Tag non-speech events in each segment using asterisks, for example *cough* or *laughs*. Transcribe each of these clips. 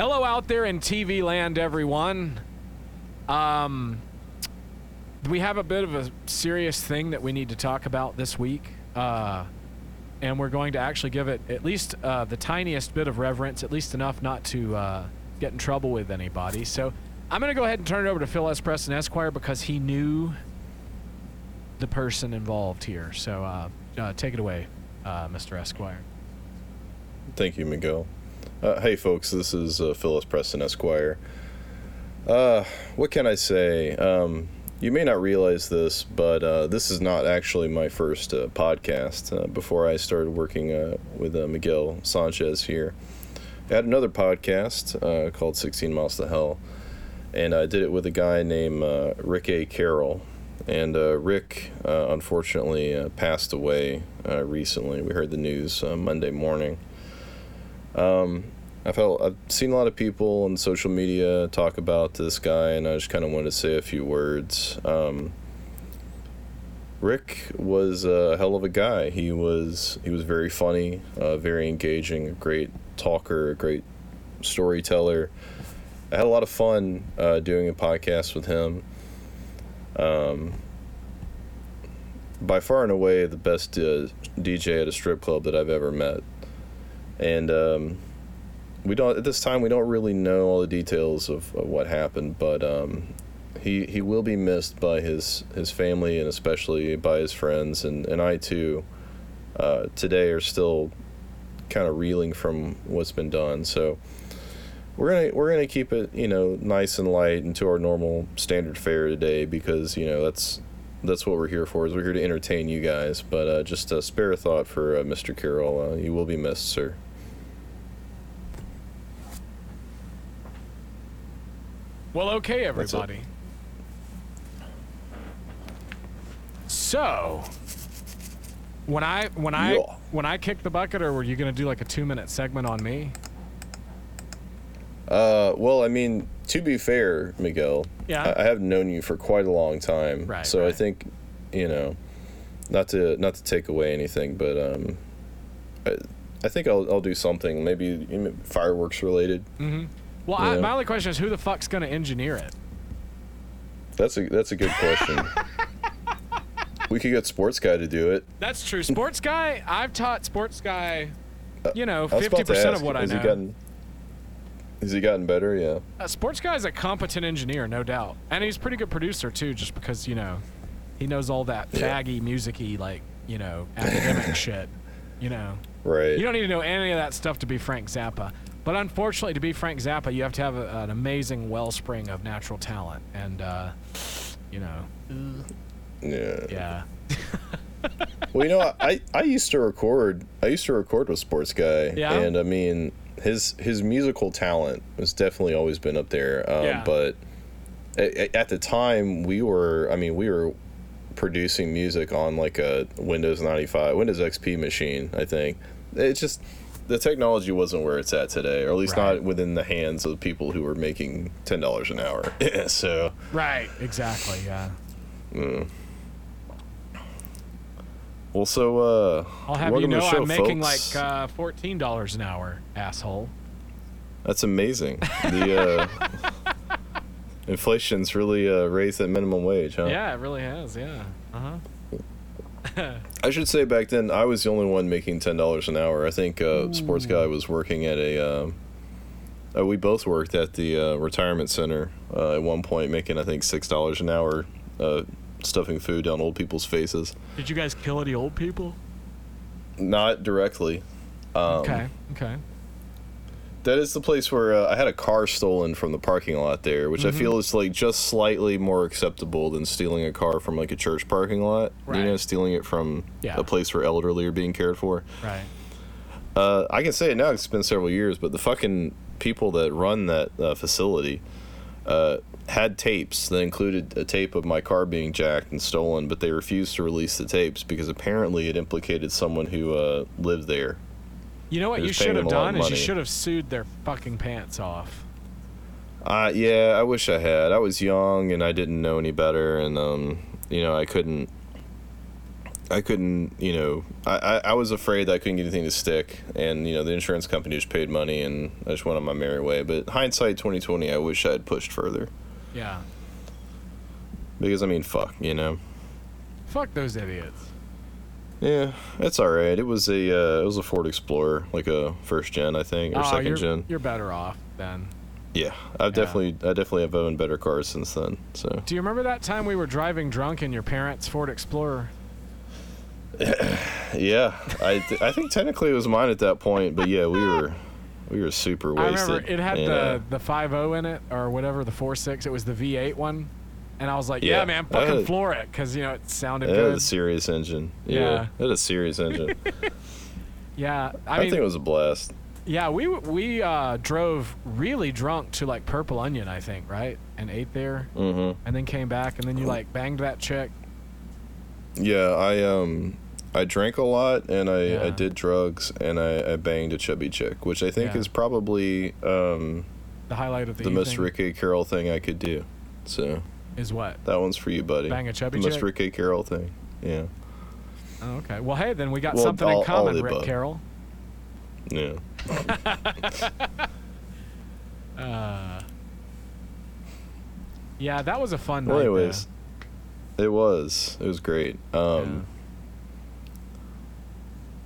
Hello out there in TV land, everyone. Um, we have a bit of a serious thing that we need to talk about this week. Uh, and we're going to actually give it at least uh, the tiniest bit of reverence, at least enough not to uh, get in trouble with anybody. So I'm going to go ahead and turn it over to Phil S. Preston Esquire because he knew the person involved here. So uh, uh, take it away, uh, Mr. Esquire. Thank you, Miguel. Uh, hey, folks, this is uh, Phyllis Preston Esquire. Uh, what can I say? Um, you may not realize this, but uh, this is not actually my first uh, podcast. Uh, before I started working with Miguel Sanchez here, I had another podcast called 16 Miles to Hell, and I did it with a guy named Rick A. Carroll. And Rick, unfortunately, passed away recently. We heard the news Monday morning. Um, I felt I've seen a lot of people on social media talk about this guy, and I just kind of wanted to say a few words. Um, Rick was a hell of a guy. He was he was very funny, uh, very engaging, a great talker, a great storyteller. I had a lot of fun uh, doing a podcast with him. Um, by far and away the best uh, DJ at a strip club that I've ever met, and um, we don't at this time we don't really know all the details of, of what happened, but um, he he will be missed by his his family and especially by his friends, and and I too uh, today are still kind of reeling from what's been done. So we're gonna we're gonna keep it you know nice and light and to our normal standard fare today because you know that's that's what we're here for is we're here to entertain you guys. But uh, just a spare a thought for uh, mr carroll. Uh, you will be missed sir Well, okay, everybody. So, when I when I Yeah. when I kick the bucket, or were you gonna do like a two minute segment on me? uh, well i mean to be fair miguel Yeah. I, I have known you for quite a long time Right, so i think you know not to not to take away anything but um i, I think I'll, I'll do something maybe fireworks related Well, I, my only question is, who the fuck's gonna engineer it? that's a that's a good question *laughs* we could get sports guy to do it That's true. Sports guy, I've taught sports guy. You know, I fifty percent of what I has know. He gotten, has he gotten better? Yeah. Uh, sports is a competent engineer, no doubt, and he's a pretty good producer too. Just because you know, he knows all that Yeah. faggy, musicy, like you know, academic *laughs* shit. You know, Right. you don't need to know any of that stuff to be Frank Zappa. But unfortunately, to be Frank Zappa, you have to have a, an amazing wellspring of natural talent, and uh, you know, yeah. yeah. *laughs* Well, you know, I I used to record. I used to record with Sports Guy. Yeah? And I mean, his his musical talent has definitely always been up there. Um, Yeah. But at, at the time, we were. I mean, we were producing music on like a Windows 95, Windows XP machine. I think it's just the technology wasn't where it's at today, or at least Right. not within the hands of people who were making ten dollars an hour. *laughs* so. Right. Exactly. Yeah. Well, so uh, I'll have you know show, I'm making folks. like uh, fourteen dollars an hour, asshole. That's amazing. The uh, *laughs* inflation's really uh, raised that minimum wage, huh? Yeah, it really has. Yeah. Uh huh. *laughs* I should say back then I was the only one making ten dollars an hour. I think uh, Sports Guy was working at a. Um, uh, we both worked at the uh, retirement center uh, at one point, making I think six dollars an hour, uh, stuffing food down old people's faces. Did you guys kill any old people? Not directly. Um, okay. Okay. That is the place where uh, I had a car stolen from the parking lot there, which I feel is like just slightly more acceptable than stealing a car from like a church parking lot. You know, stealing it from Yeah. a place where elderly are being cared for. Right. Uh, I can say it now. It's been several years, but the fucking people that run that uh, facility uh, had tapes that included a tape of my car being jacked and stolen, but they refused to release the tapes because apparently it implicated someone who uh, lived there. You know what you should have them a lot of done is you should have sued their fucking pants off. Uh, yeah, I wish I had. I was young and I didn't know any better, and um, you know, I couldn't. I couldn't, you know, I, I, I was afraid that I couldn't get anything to stick, and you know, the insurance company just paid money, and I just went on my merry way. But hindsight, twenty twenty, I wish I had pushed further Yeah. because I mean, fuck, you know. Fuck those idiots. Yeah, it's all right. It was a uh, it was a Ford Explorer, like a first gen, I think, or Oh, second you're, gen. You're better off then. Yeah, I've definitely I definitely have owned better cars since then. So Do you remember that time we were driving drunk in your parents' Ford Explorer? *clears throat* yeah, I th- I think technically it was mine at that point, but yeah, we were we were super I wasted. remember it had the uh, the 50 in it or whatever the 46. It was the V8 one, and I was like, yeah, Yeah, man, that fucking had- floor it, cause you know it sounded it had a serious engine. Yeah. Yeah, it had a serious engine. *laughs* Yeah, I, I, mean, think it was a blast. yeah, we we uh, drove really drunk to like Purple Onion, I think, right, and ate there, Mm-hmm. and then came back, and then you like banged that chick. Yeah, I um I drank a lot and I, Yeah. I did drugs and I, I banged a chubby chick, which I think Yeah. is probably um The highlight of the, the most Ricky Carroll thing I could do. So is what? that one's for you, buddy. Bang a chubby the most chick? Ricky Carroll thing. Yeah. Oh, okay. Well, hey, then we got Well, something all- in common, the Rick above. Carroll. Yeah. *laughs* Uh, yeah, that was a fun Well, night. though. anyways, it was. It was great. Um,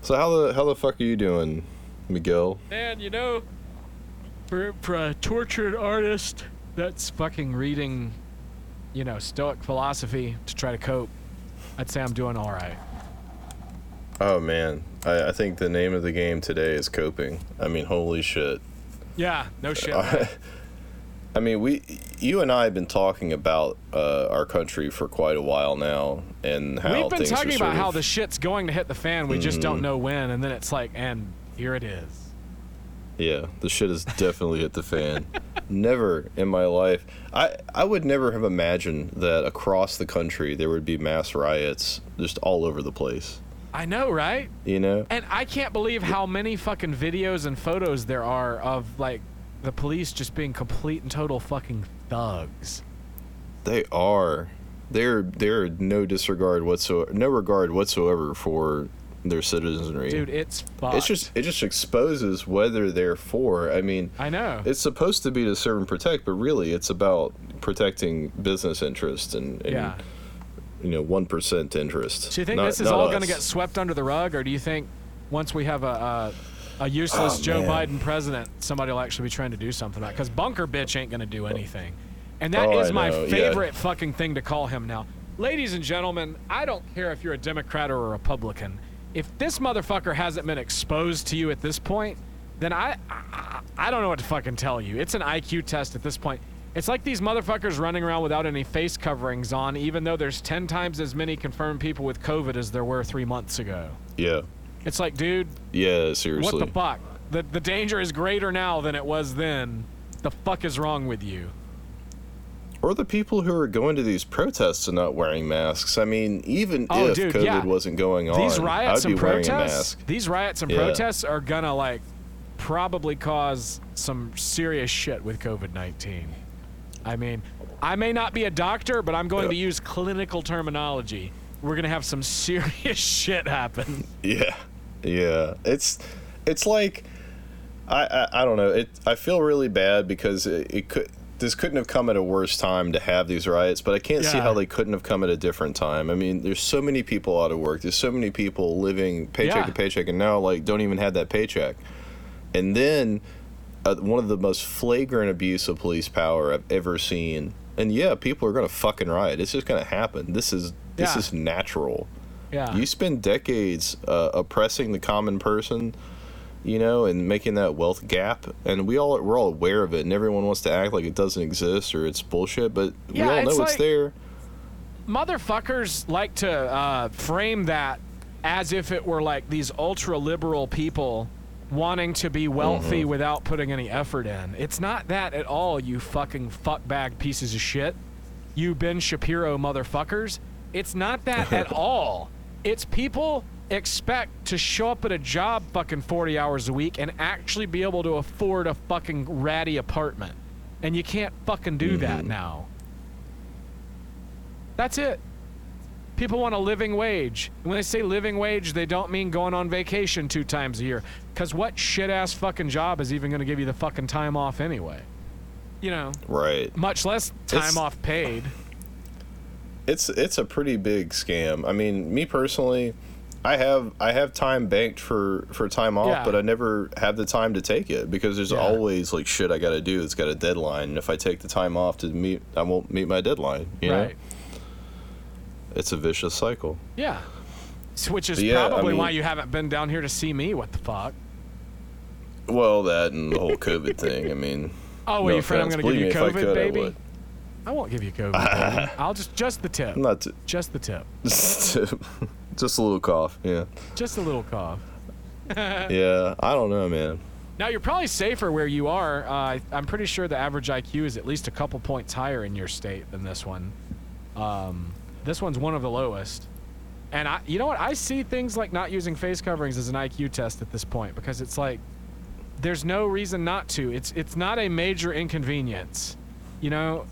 So how the how the fuck are you doing, Miguel? Man, you know, for for a tortured artist that's fucking reading, you know, Stoic philosophy to try to cope, I'd say I'm doing all right. Oh man, I, I think the name of the game today is coping. I mean, holy shit. Yeah, no shit. man. I, *laughs* I mean, we, you and I have been talking about uh, our country for quite a while now, and how We've been talking about how of- the shit's going to hit the fan. We just don't Mhm. know when, and then it's like, and here it is. Yeah, the shit has definitely hit the fan. never in my life, I I would never have imagined that across the country there would be mass riots just all over the place. I know, right? You know? And I can't believe how many fucking videos and photos there are of like the police just being complete and total fucking thugs. They are. They're they're no disregard whatsoever, no regard whatsoever for their citizenry. Dude, it's fucked. it's just it just exposes whether they're for. I mean, I know. it's supposed to be to serve and protect, but really it's about protecting business interests and, and yeah. you know one percent interests. So you think Not- this is all going to get swept under the rug, or do you think once we have a a, a useless Oh, Joe man. Biden president, somebody will actually be trying to do something about? Because Bunker bitch ain't going to do oh. anything, and that Oh, is my know, yeah. favorite fucking thing to call him now. Ladies and gentlemen, I don't care if you're a Democrat or a Republican. If this motherfucker hasn't been exposed to you at this point, then I, I I don't know what to fucking tell you. It's an IQ test at this point. It's like these motherfuckers running around without any face coverings on, even though there's 10 times as many confirmed people with COVID as there were three months ago. Yeah, It's like, dude, yeah, seriously. what the fuck? The, the danger is greater now than it was then. The fuck is wrong with you? Or the people who are going to these protests and not wearing masks. I mean, even Oh, if dude, COVID yeah. wasn't going on, These riots I'd be and wearing a protests, mask. these riots and Yeah. protests are gonna like probably cause some serious shit with COVID 19. I mean, I may not be a doctor, but I'm going Yeah. to use clinical terminology. We're gonna have some *laughs* serious shit happen. *laughs* Yeah, yeah. It's it's like I I, I don't know. It I feel really bad because it, it could. This couldn't have come at a worse time to have these riots, but I can't see how they couldn't have come at a different time. I mean, there's so many people out of work. There's so many people living paycheck Yeah. to paycheck, and now like don't even have that paycheck. And then uh, one of the most flagrant abuse of police power I've ever seen. And yeah, people are gonna fucking riot. It's just gonna happen. This is this Yeah. is natural. Yeah. You spend decades uh, oppressing the common person, you know, and making that wealth gap, and we all we're all aware of it, and everyone wants to act like it doesn't exist or it's bullshit, but Yeah, we all it's know it's like- there. motherfuckers like to uh, frame that as if it were like these ultra liberal people wanting to be wealthy Mm-hmm. without putting any effort in. It's not that at all, you fucking fuckbag pieces of shit. You Ben Shapiro motherfuckers. It's not that *laughs* at all. It's people expect to show up at a job fucking 40 hours a week and actually be able to afford a fucking ratty apartment. And you can't fucking do that Mm-hmm. now. That's it. People want a living wage. And when they say living wage, they don't mean going on vacation two times a year. Because what shit ass fucking job is even going to give you the fucking time off anyway? You know, Right. much less time It's- off paid. It's it's a pretty big scam. I mean, me personally, I have I have time banked for for time off, Yeah. but I never have the time to take it because there's Yeah. always like shit I got to do. It's got a deadline, and if I take the time off to meet, I won't meet my deadline. You know, it's a vicious cycle. Yeah. Which is Yeah, I probably why you haven't been down here to see me. What the fuck? Well, that and the whole COVID thing. I mean, *laughs* Oh, no well, you afraid I'm going to give you I COVID, could, baby? would. I won't give you COVID. *laughs* baby. I'll just just the tip. I'm not t- Just the tip. *laughs* just a little cough. Yeah, Just a little cough. *laughs* yeah. I don't know, man. Now you're probably safer where you are. Uh, I'm pretty sure the average IQ is at least a couple points higher in your state than this one. Um, this one's one of the lowest. And I, you know what? I see things like not using face coverings as an IQ test at this point because it's like there's no reason not to. It's it's not a major inconvenience. You know,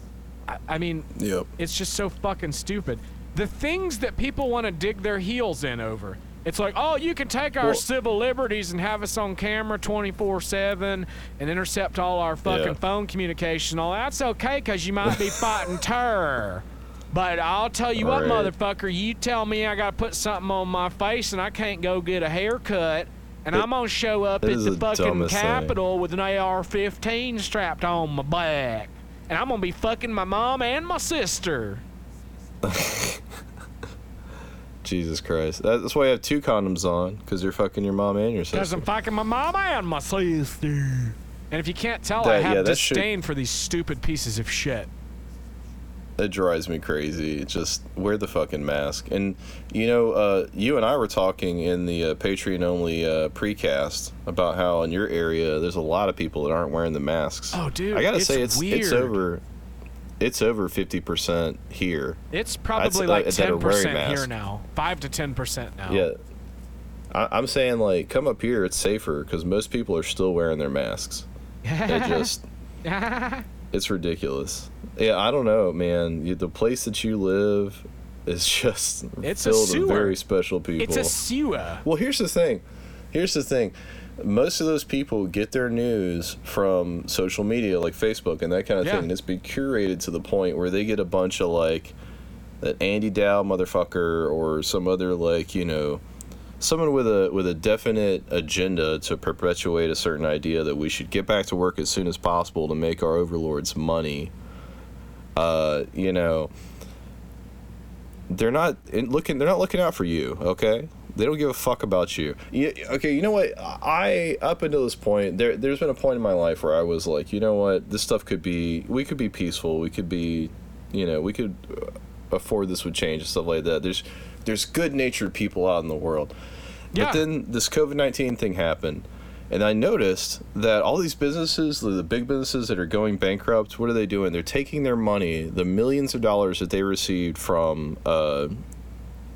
I, I mean, Yep. it's just so fucking stupid. The things that people want to dig their heels in over. It's like, oh, you can take our Well- civil liberties and have us on camera 24 7 and intercept all our fucking Yeah. phone communication. All that's okay because you might be *laughs* fighting terror. But I'll tell you what, Right. motherfucker, you tell me I got to put something on my face and I can't go get a haircut. And It- I'm going to show up at the fucking. Capitol with an AR 15 strapped on my back. And I'm going to be fucking my mom and my sister. *laughs* Jesus Christ. That's why I have two condoms on because you're fucking your mom and your Because. I'm fucking my mom and my sister. And if you can't tell, I have yeah, that disdain for these stupid pieces of shit. It drives me crazy. Just wear the fucking mask. And you know, uh, you and I were talking in the uh, Patreon only uh, precast about how in your area there's a lot of people that aren't wearing the masks. Oh, dude, I gotta say it's it's weird. over. It's over fifty percent here. It's probably uh, like wearing 10% here now. 5 to 10% now. Yeah. I, I'm saying like come up here. It's safer because most people are still wearing their masks. It *laughs* just *laughs* it's ridiculous. Yeah, I don't know, man. You, the place that you live is *laughs* just It's filled with very special people. it's a sewer. well, here's the thing. Here's the thing. Most of those people get their news from social media like Facebook and that kind of Yeah. thing. And it's been curated to the point where they get a bunch of like that Andy Dow motherfucker or some other like, you know, someone with a with a definite agenda to perpetuate a certain idea that we should get back to work as soon as possible to make our overlords money. Uh, you know, they're not in- looking. They're not looking out for you. Okay, they don't give a fuck about you. you. Okay, you know what? I up until this point, there there's been a point in my life where I was like, you know what? This stuff could be. We could be peaceful. We could be, you know, we could uh, afford this would change and stuff like that. There's there's good natured people out in the world. Yeah. But then this COVID nineteen thing happened, and I noticed that all these businesses, the the big businesses that are going bankrupt, what are they doing? They're taking their money, the millions of dollars that they received from, uh,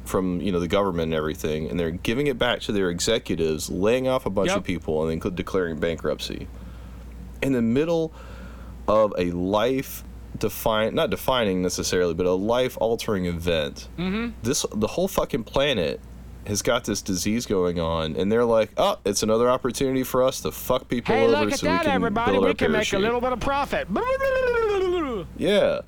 from you know the government and everything, and they're giving it back to their executives, laying off a bunch Yep. of people, and then declaring bankruptcy. In the middle of a life define not defining necessarily, but a life altering event. Mm-hmm. This the whole fucking planet has got this disease going on, and they're like, "Oh, it's another opportunity for us to fuck people Hey, over look at so we that, can everybody. build We our can make a little bit of profit. Yeah.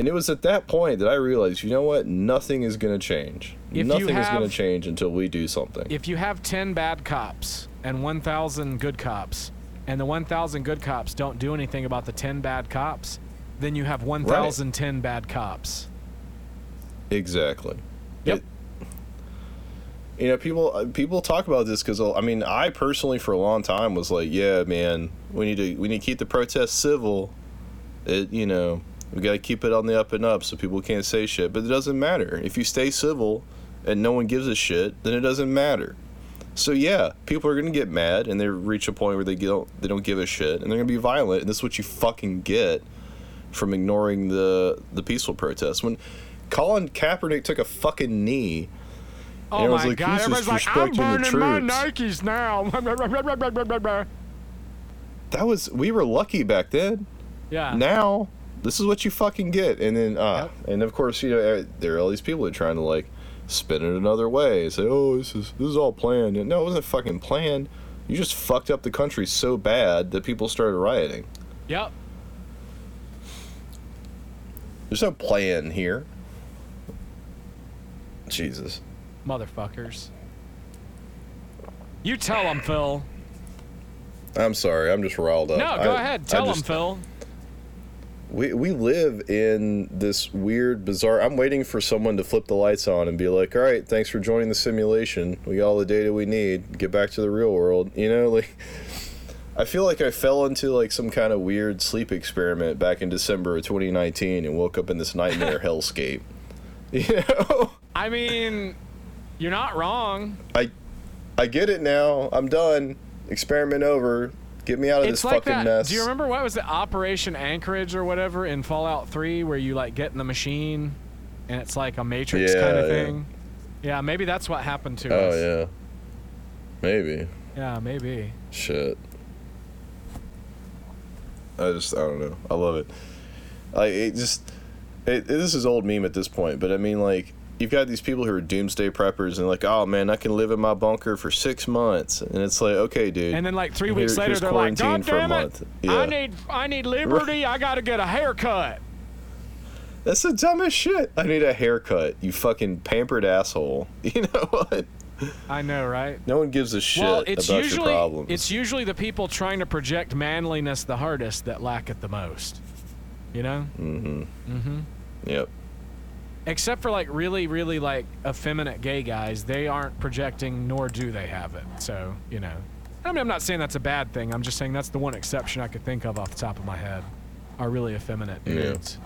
And it was at that point that I realized, you know what? Nothing is going to change. If Nothing is going to change until we do something. If you have 10 bad cops and 1,000 good cops, and the 1,000 good cops don't do anything about the 10 bad cops, then you have 1,010 bad cops. Exactly. Yep. It- you know, people uh, people talk about this because I mean, I personally for a long time was like, yeah, man, we need to we need to keep the protests civil. It you know we got to keep it on the up and up so people can't say shit. But it doesn't matter if you stay civil and no one gives a shit, then it doesn't matter. So yeah, people are gonna get mad and they reach a point where they don't they don't give a shit and they're gonna be violent and this is what you fucking get from ignoring the the peaceful protests. When Colin Kaepernick took a fucking knee, Oh everyone's my like, god, "He's everybody's like, I'm burning my. Nikes now. *laughs* that was we were lucky back then. yeah. Now this is what you fucking get. And then, uh, Yep. and of course, you know, eh, there are all these people that are trying to like spin it another way. Say, oh, this is this is all planned. And no, it wasn't fucking planned. You just fucked up the country so bad that people started rioting. Yep. There's no plan here. Jesus. Motherfuckers. You tell them, Phil. I'm sorry. I'm just riled up. No, go I- ahead. Tell them, Phil. We we live in this weird, bizarre. I'm waiting for someone to flip the lights on and be like, "All right, thanks for joining the simulation. We got all the data we need. Get back to the real world." You know, *laughs* like I feel like I fell into like some kind of weird sleep experiment back in December of 2019 and woke up in this nightmare *laughs* hellscape. *laughs* You know, I mean, you're not wrong. I I get it now. I'm done. Experiment over. Get me out of It's this like fucking that. mess. Do you remember what was the Operation Anchorage or whatever in Fallout 3, where you like get in the machine, and it's like a Matrix kind Yeah, of yeah. thing? Yeah, maybe that's what happened to Oh us. Oh yeah. Maybe. Yeah, maybe. Shit. I just I don't know. I love it. Like it just it, this is old meme at this point, but I mean like you've got these people who are doomsday preppers and like, oh man, I can live in my bunker for six months, and it's like, okay, dude. And then like three Here- weeks later, they're like, "God for a damn it! month." Yeah. I need, I need liberty. I got to get a haircut." That's the dumbest shit. I need a haircut. You fucking pampered asshole. *laughs* You know what? I know, right? No one gives a shit well, it's about usually your problems. it's usually the people trying to project manliness the hardest that lack it the most. You know, Mm-hmm. Mm-hmm. yep. Except for like really, really like effeminate gay guys, they aren't projecting, nor do they have it. So you know, I mean, I'm not saying that's a bad thing. I'm just saying that's the one exception I could think of off the top of my head. Are really effeminate Yeah. dudes.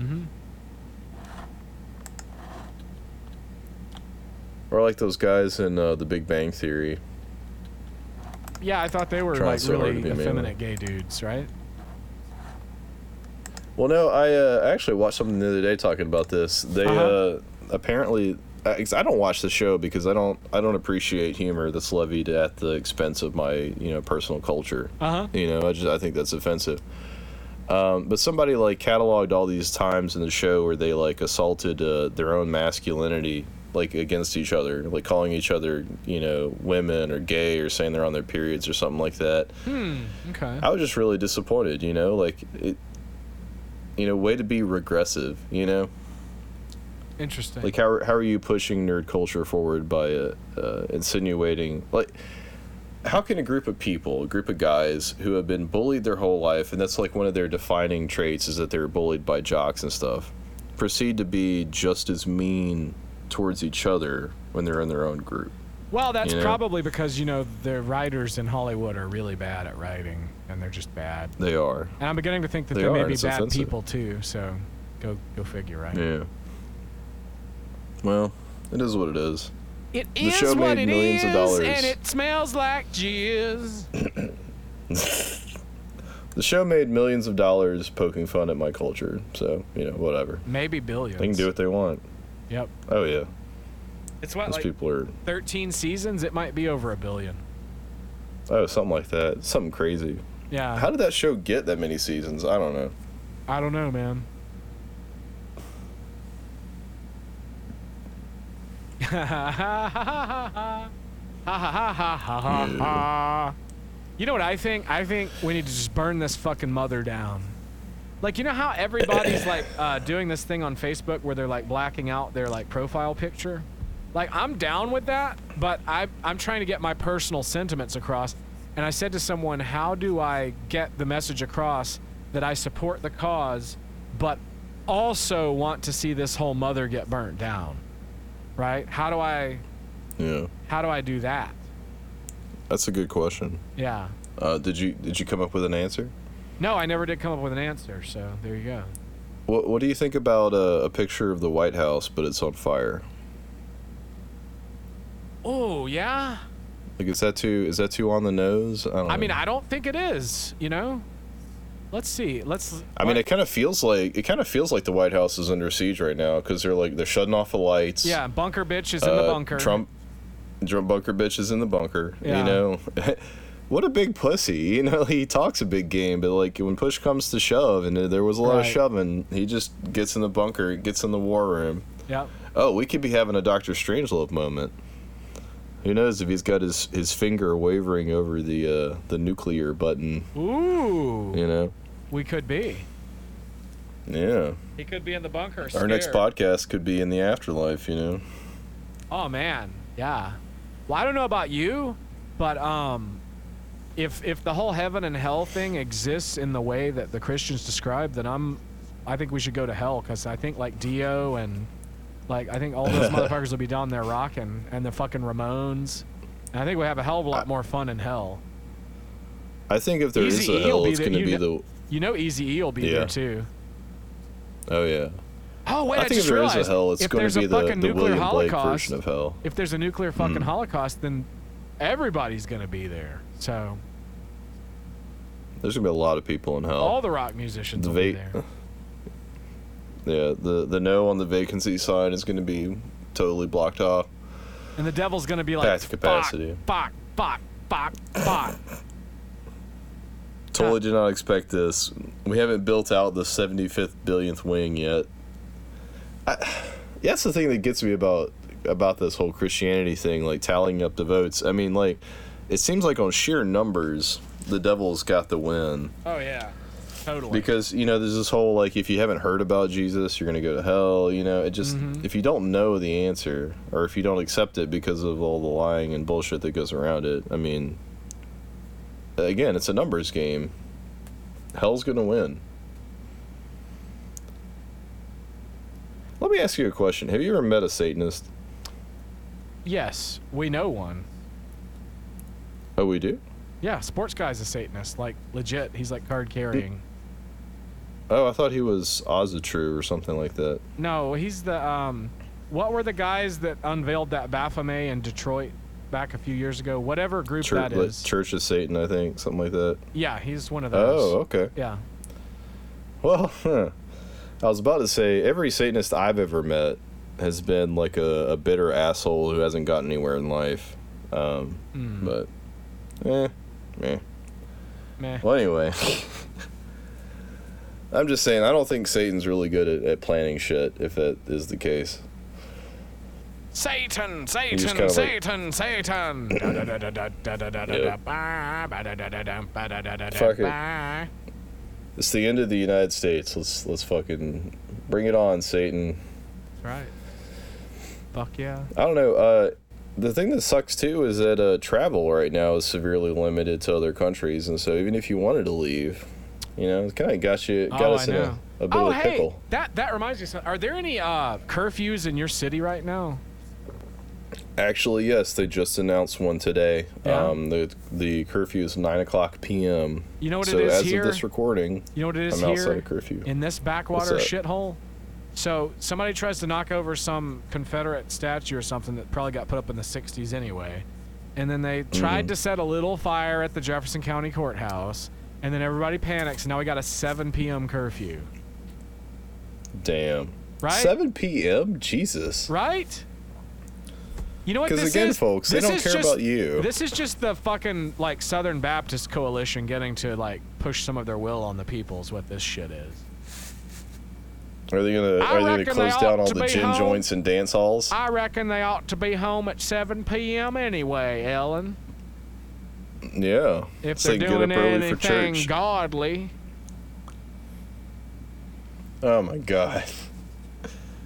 Mm-hmm. Or like those guys in uh, The Big Bang Theory. Yeah, I thought they were Trying like so really to be manly. effeminate gay dudes, right? Well, no, I uh, actually watched something the other day talking about this. They uh Uh-huh. apparently, I I don't watch the show because I don't I don't appreciate humor that's levied at the expense of my you know personal culture. Uh huh. You know, I just I think that's offensive. Um, but somebody like cataloged all these times in the show where they like assaulted uh, their own masculinity like against each other, like calling each other you know women or gay or saying they're on their periods or something like that. Hmm. Okay. I was just really disappointed, you know, like it you know, way to be regressive, you know? Interesting. Like how how are you pushing nerd culture forward by uh, uh, insinuating like how can a group of people, a group of guys who have been bullied their whole life and that's like one of their defining traits is that they're bullied by jocks and stuff, proceed to be just as mean towards each other when they're in their own group? Well, that's you know? probably because you know the writers in Hollywood are really bad at writing, and they're just bad. They are. And I'm beginning to think that They they, may be bad offensive. people too. So, go go figure, right? Yeah. Well, it is what it is. It The is show what made it millions of dollars. and it smells like jizz. *laughs* The show made millions of dollars poking fun at my culture, so, you know, whatever. Maybe billions. They can do what they want. Yep. Oh, yeah. It's what Those like people are, 13 seasons. It might be over a billion. oh, something like that. Something crazy. Yeah. How did that show get that many seasons? I don't know. I don't know, man. *laughs* You know what I think? I think we need to just burn this fucking mother down. Like, you know how everybody's like *coughs* uh, doing this thing on Facebook where they're like blacking out their like profile picture? Like, I'm down with that, but I, I'm trying to get my personal sentiments across. And I said to someone, how do I get the message across that I support the cause, but also want to see this whole mother get burnt down? Right? How do I, Yeah. how do I do that? That's a good question. Yeah. Uh, did you did you come up with an answer? No, I never did come up with an answer, so there you go. What What do you think about uh, a picture of the White House, but it's on fire? Oh, yeah? Like, is that too is that too on the nose? I don't. I mean. I don't think it is, you know? Let's see. Let's. I mean, it kind of feels like it kind of feels like the White House is under siege right now because they're like they're shutting off the lights. Yeah, bunker bitch is in the Uh, bunker. Trump, Trump bunker bitch is in the bunker. Yeah. You know, *laughs* what a big pussy. You know, he talks a big game, but like when push comes to shove, and there was a lot of shoving, he just gets in the bunker, gets in the war room. Yep. Oh, we could be having a Doctor Strangelove moment. Who knows if he's got his, his finger wavering over the uh, the nuclear button? Ooh. You know, We could be. yeah. He could be in the bunker. Our next podcast could be in the afterlife. You know. Oh man, yeah. Well, I don't know about you, but um, if if the whole heaven and hell thing exists in the way that the Christians describe, then I'm, I think we should go to hell because I think like Dio and, like I think all those *laughs* motherfuckers will be down there rocking and the fucking Ramones, and I think we have a hell of a lot more fun in hell. I think if there is Eazy-E a will hell, it's going to be know- the. You know, Easy E will be Yeah. there too. Oh yeah. Oh wait, I, I, think if is realized a hell, it's going to be a the, fucking the nuclear William Blake holocaust, version of hell. if there's a nuclear fucking Mm. holocaust, then everybody's gonna be there. So There's going to be a lot of people in hell. all the rock musicians The will be va- there. *laughs* Yeah, the the no on the vacancy sign is going to be totally blocked off. And the devil's gonna be like, Path capacity. fuck, fuck, fuck, fuck. Totally did not expect this. We haven't built out the 75th billionth wing yet. I, that's the thing that gets me about about this whole Christianity thing, like tallying up the votes. I mean, like, it seems like on sheer numbers, the devil's got the win. Oh yeah, totally. because you know there's this whole like if you haven't heard about jesus you're gonna go to hell you know it just Mhm. if you don't know the answer or if you don't accept it because of all the lying and bullshit that goes around it i mean again it's a numbers game hell's gonna win let me ask you a question have you ever met a satanist yes, we know one. oh we do Yeah, sports guy's a Satanist, like legit. He's like card carrying. Oh i thought he was Asatru or something like that No, he's the um. What were the guys that unveiled that Baphomet in Detroit back a few years ago? Whatever group Church, that is. Church of Satan, I think, something like that. Yeah, he's one of those. Oh, okay. Yeah. Well, I was about to say every Satanist I've ever met has been like a, a bitter asshole who hasn't gotten anywhere in life. Um, Mm. But, eh, eh. Meh. Well, anyway, *laughs* I'm just saying I don't think Satan's really good at, at planning shit. If that is the case, Satan, Satan, kinda like- Satan, Satan. Fuck it. it's the end of the United States. Let's let's fucking bring it on, Satan. That's right. Fuck yeah. I don't know. Uh, the thing that sucks too is that uh, travel right now is severely limited to other countries, and so even if you wanted to leave, you know, it's kind of got you got oh, us I in a, a bit oh, of a hey, pickle. that that reminds me. Of something. Are there any uh, curfews in your city right now? Actually, yes, they just announced one today. Yeah? Um, the the curfew is nine o'clock p.m. You know what so it is as here? of this recording, You know what it is I'm outside here of curfew. in this backwater shithole? So somebody tries to knock over some Confederate statue or something that probably got put up in the '60s anyway, and then they tried Mhm. to set a little fire at the Jefferson County Courthouse, and then everybody panics. And now we got a 7 p.m. curfew. Damn. Right? Seven p.m. Jesus. Right? You know what Because this again, is? folks, they don't care just- about you. This is just the fucking like Southern Baptist coalition getting to like push some of their will on the people. Is what this shit is. Are they gonna I Are they gonna close they down all the gin home. joints and dance halls? I reckon they ought to be home at 7 p.m. anyway, Ellen. Yeah. If they're they doing get up early for anything godly, Oh my god.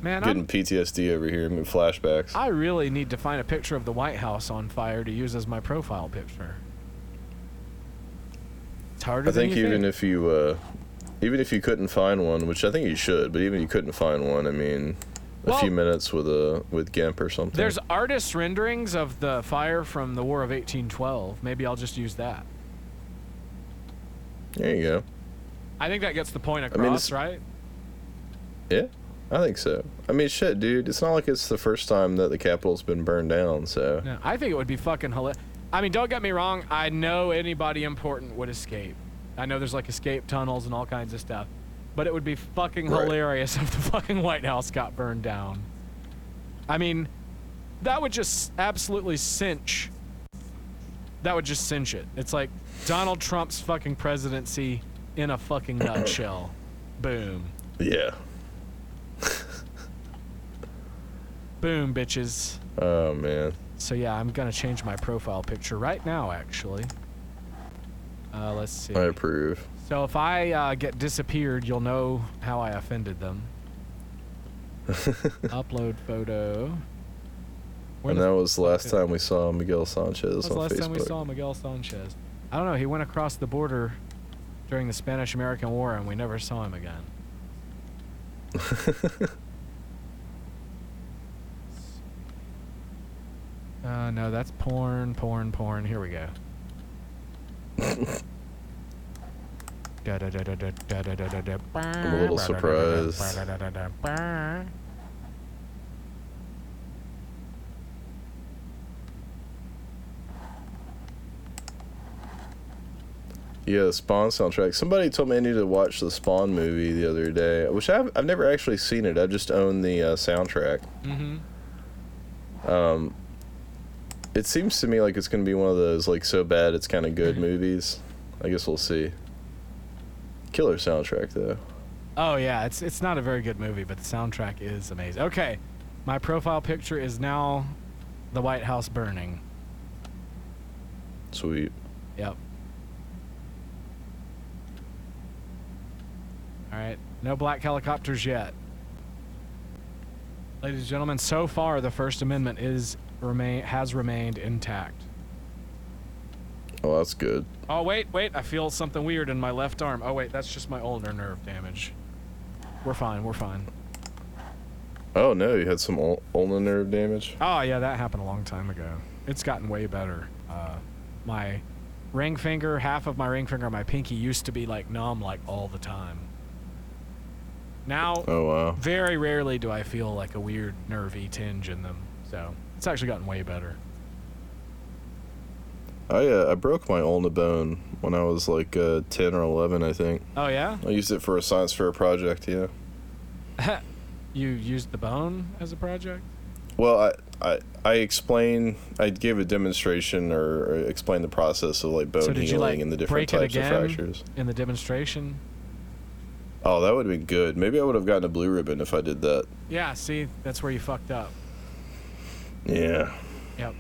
man, Getting I'm, PTSD over here. and flashbacks. I really need to find a picture of the White House on fire to use as my profile picture. It's harder I think even think. if you, uh, even if you couldn't find one, which I think you should, but even if you couldn't find one, I mean, a Well- few minutes with a with GIMP or something. There's artist renderings of the fire from the War of 1812. Maybe I'll just use that. there you go. I think that gets the point mean, across, it's- right? Yeah, I think so. I mean, shit, dude. It's not like it's the first time that the Capitol's been burned down. So Yeah, I think it would be fucking hilarious. I mean, don't get me wrong. I know anybody important would escape. I know there's like escape tunnels and all kinds of stuff. But it would be fucking Right. hilarious *laughs* if the fucking White House got burned down. I mean, that would just absolutely cinch that would just cinch it. It's like Donald Trump's fucking presidency in a fucking *clears throat* nutshell. Boom. Yeah. Boom, bitches. Oh man. So yeah, I'm gonna change my profile picture right now, actually. Uh, let's see. I approve. So if I uh, get disappeared, you'll know how I offended them. *laughs* Upload photo. Where and that was the last time we saw Miguel Sanchez That was on last Facebook. time we saw Miguel Sanchez. I don't know. He went across the border during the Spanish-American War, and we never saw him again. *laughs* uh, no, that's porn, porn, porn. Here we go. *laughs* I'm a little surprised. Yeah, the Spawn soundtrack. Somebody told me I need to watch the Spawn movie the other day, which I've, I've never actually seen it. I just own the uh, soundtrack. Mm-hmm. Um, it seems to me like it's going to be one of those like so bad it's kind of good movies. I guess we'll see. Killer soundtrack though. Oh yeah, it's it's not a very good movie, but the soundtrack is amazing. Okay, my profile picture is now the White House burning. Sweet. Yep. All right, no black helicopters yet. Ladies and gentlemen, so far the First Amendment is remain has remained intact. Oh, that's good. Oh wait, wait, I feel something weird in my left arm. Oh wait, that's just my ulnar nerve damage. We're fine, we're fine. Oh no, you had some ul- ulnar nerve damage. Oh yeah, that happened a long time ago. It's gotten way better. Uh, my ring finger, half of my ring finger, my pinky used to be like numb like all the time. Now, Oh wow. very rarely do I feel like a weird nervy tinge in them. So it's actually gotten way better. I uh, I broke my ulna bone when I was like uh, ten or eleven, I think. Oh yeah, I used it for a science fair project. Yeah. *laughs* you used the bone as a project. Well, I I I explained. I gave a demonstration or, or explained the process of like bone so healing you like and the different types of fractures. in the demonstration? Oh, that would have been good. Maybe I would have gotten a blue ribbon if I did that. Yeah, see, that's where you fucked up. Yeah. Yep.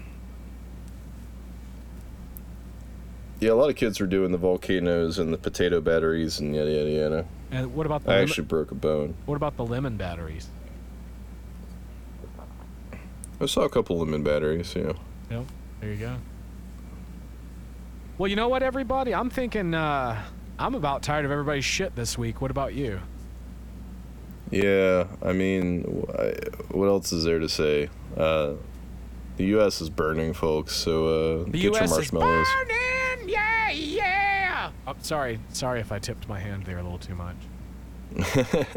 Yeah, a lot of kids were doing the volcanoes and the potato batteries and yada yada yada. And what about the I lemon, actually broke a bone. what about the lemon batteries? I saw a couple lemon batteries. Yeah. Yep. There you go. Well, you know what, everybody? I'm thinking uh, I'm about tired of everybody's shit this week. What about you? Yeah. I mean, what else is there to say? Uh, the U.S. is burning, folks. So uh, The get U.S. your is marshmallows. Burning. Yeah, yeah. Oh, sorry, sorry if I tipped my hand there a little too much. *laughs*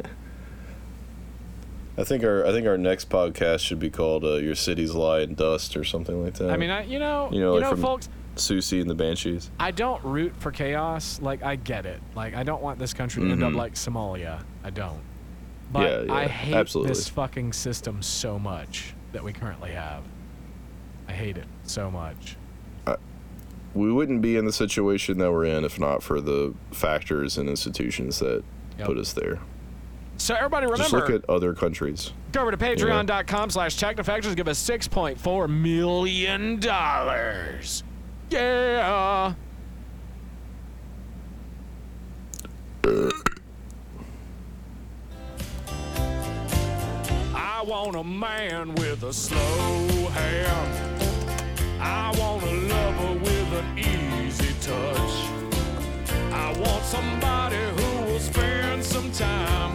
I think our I think our next podcast should be called uh, "Your Cities Lie in Dust" or something like that. I mean, I, you know, You you know, know, like from- folks. Siouxsie and the Banshees. I don't root for chaos. Like I get it. Like I don't want this country to end up Mhm. like Somalia. I don't. But Yeah, yeah, I hate absolutely. this fucking system so much that we currently have. I hate it so much. We wouldn't be in the situation that we're in if not for the factors and institutions that Yep. put us there. So everybody remember. Just look at other countries. go over to patreon.com slash technofactors give us 6.4 million. dollars. Yeah. I want a man with a slow hand. I want a lover with an easy touch. I want somebody who will spend some time,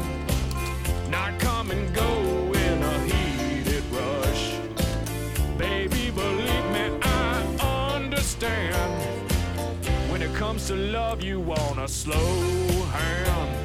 not come and go in a heated rush. Baby, believe me, I understand. When it comes to love, you want a slow hand.